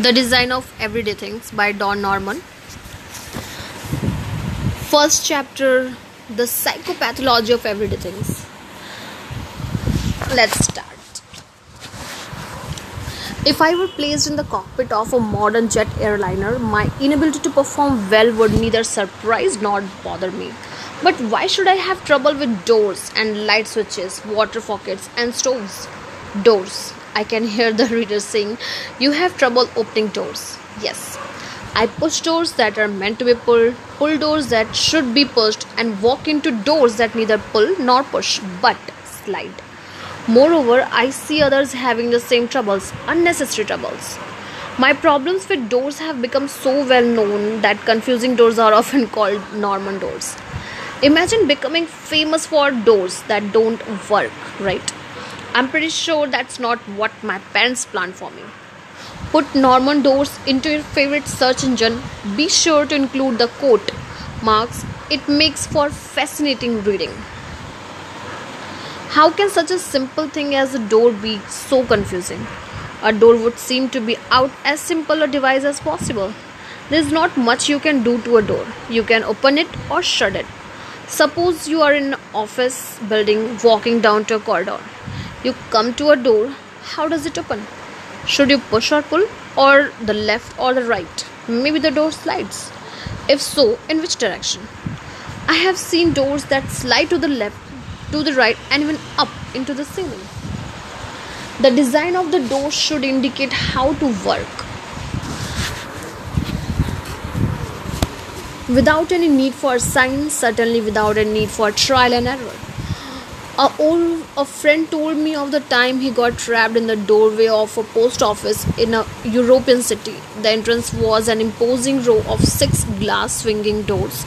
The Design of Everyday Things by Don Norman. First chapter The Psychopathology of Everyday Things. Let's start. If I were placed in the cockpit of a modern jet airliner, my inability to perform well would neither surprise nor bother me. But why should I have trouble with doors and light switches, water faucets, and stoves? Doors. I can hear the reader saying, You have trouble opening doors. Yes. I push doors that are meant to be pulled, pull doors that should be pushed, and walk into doors that neither pull nor push but slide. Moreover, I see others having the same troubles, unnecessary troubles. My problems with doors have become so well known that confusing doors are often called Norman doors. Imagine becoming famous for doors that don't work, right? I'm pretty sure that's not what my parents planned for me. Put Norman doors into your favorite search engine. Be sure to include the quote marks. It makes for fascinating reading. How can such a simple thing as a door be so confusing? A door would seem to be out as simple a device as possible. There's not much you can do to a door. You can open it or shut it. Suppose you are in an office building walking down to a corridor. You come to a door, how does it open? Should you push or pull, or the left or the right? Maybe the door slides. If so, in which direction? I have seen doors that slide to the left, to the right, and even up into the ceiling. The design of the door should indicate how to work. Without any need for signs, certainly without any need for trial and error a old a friend told me of the time he got trapped in the doorway of a post office in a European city. The entrance was an imposing row of six glass swinging doors,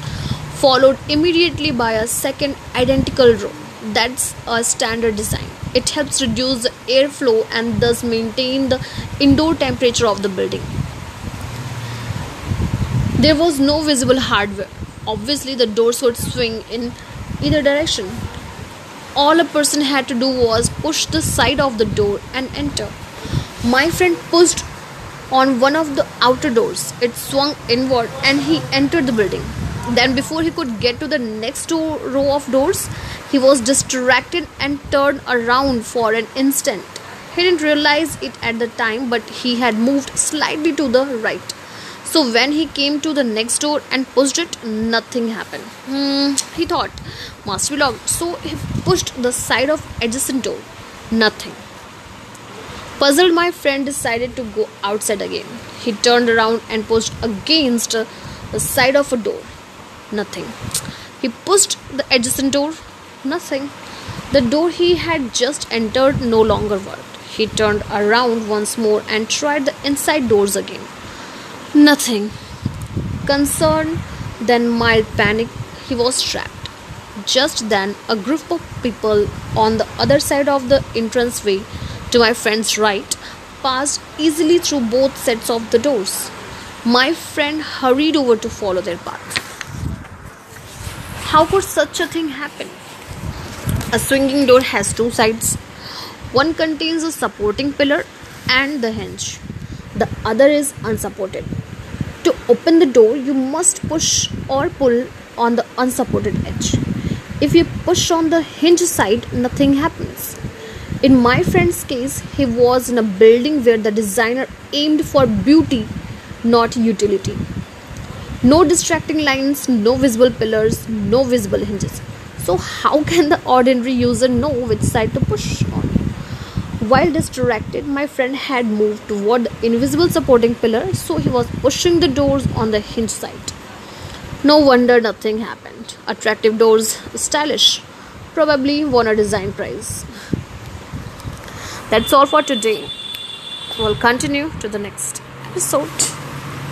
followed immediately by a second identical row. That's a standard design. It helps reduce the airflow and thus maintain the indoor temperature of the building. There was no visible hardware. Obviously, the doors would swing in either direction all a person had to do was push the side of the door and enter. My friend pushed on one of the outer doors. It swung inward and he entered the building. Then, before he could get to the next row of doors, he was distracted and turned around for an instant. He didn't realize it at the time, but he had moved slightly to the right. So when he came to the next door and pushed it, nothing happened. Hmm, he thought, must be locked. So he pushed the side of adjacent door. Nothing. Puzzled, my friend decided to go outside again. He turned around and pushed against the side of a door. Nothing. He pushed the adjacent door. Nothing. The door he had just entered no longer worked. He turned around once more and tried the inside doors again. Nothing. Concerned, then mild panic, he was trapped. Just then, a group of people on the other side of the entranceway, to my friend's right, passed easily through both sets of the doors. My friend hurried over to follow their path. How could such a thing happen? A swinging door has two sides. One contains a supporting pillar and the hinge. The other is unsupported. Open the door, you must push or pull on the unsupported edge. If you push on the hinge side, nothing happens. In my friend's case, he was in a building where the designer aimed for beauty, not utility. No distracting lines, no visible pillars, no visible hinges. So, how can the ordinary user know which side to push on? While distracted, my friend had moved toward the invisible supporting pillar, so he was pushing the doors on the hinge side. No wonder nothing happened. Attractive doors, stylish. Probably won a design prize. That's all for today. We'll continue to the next episode.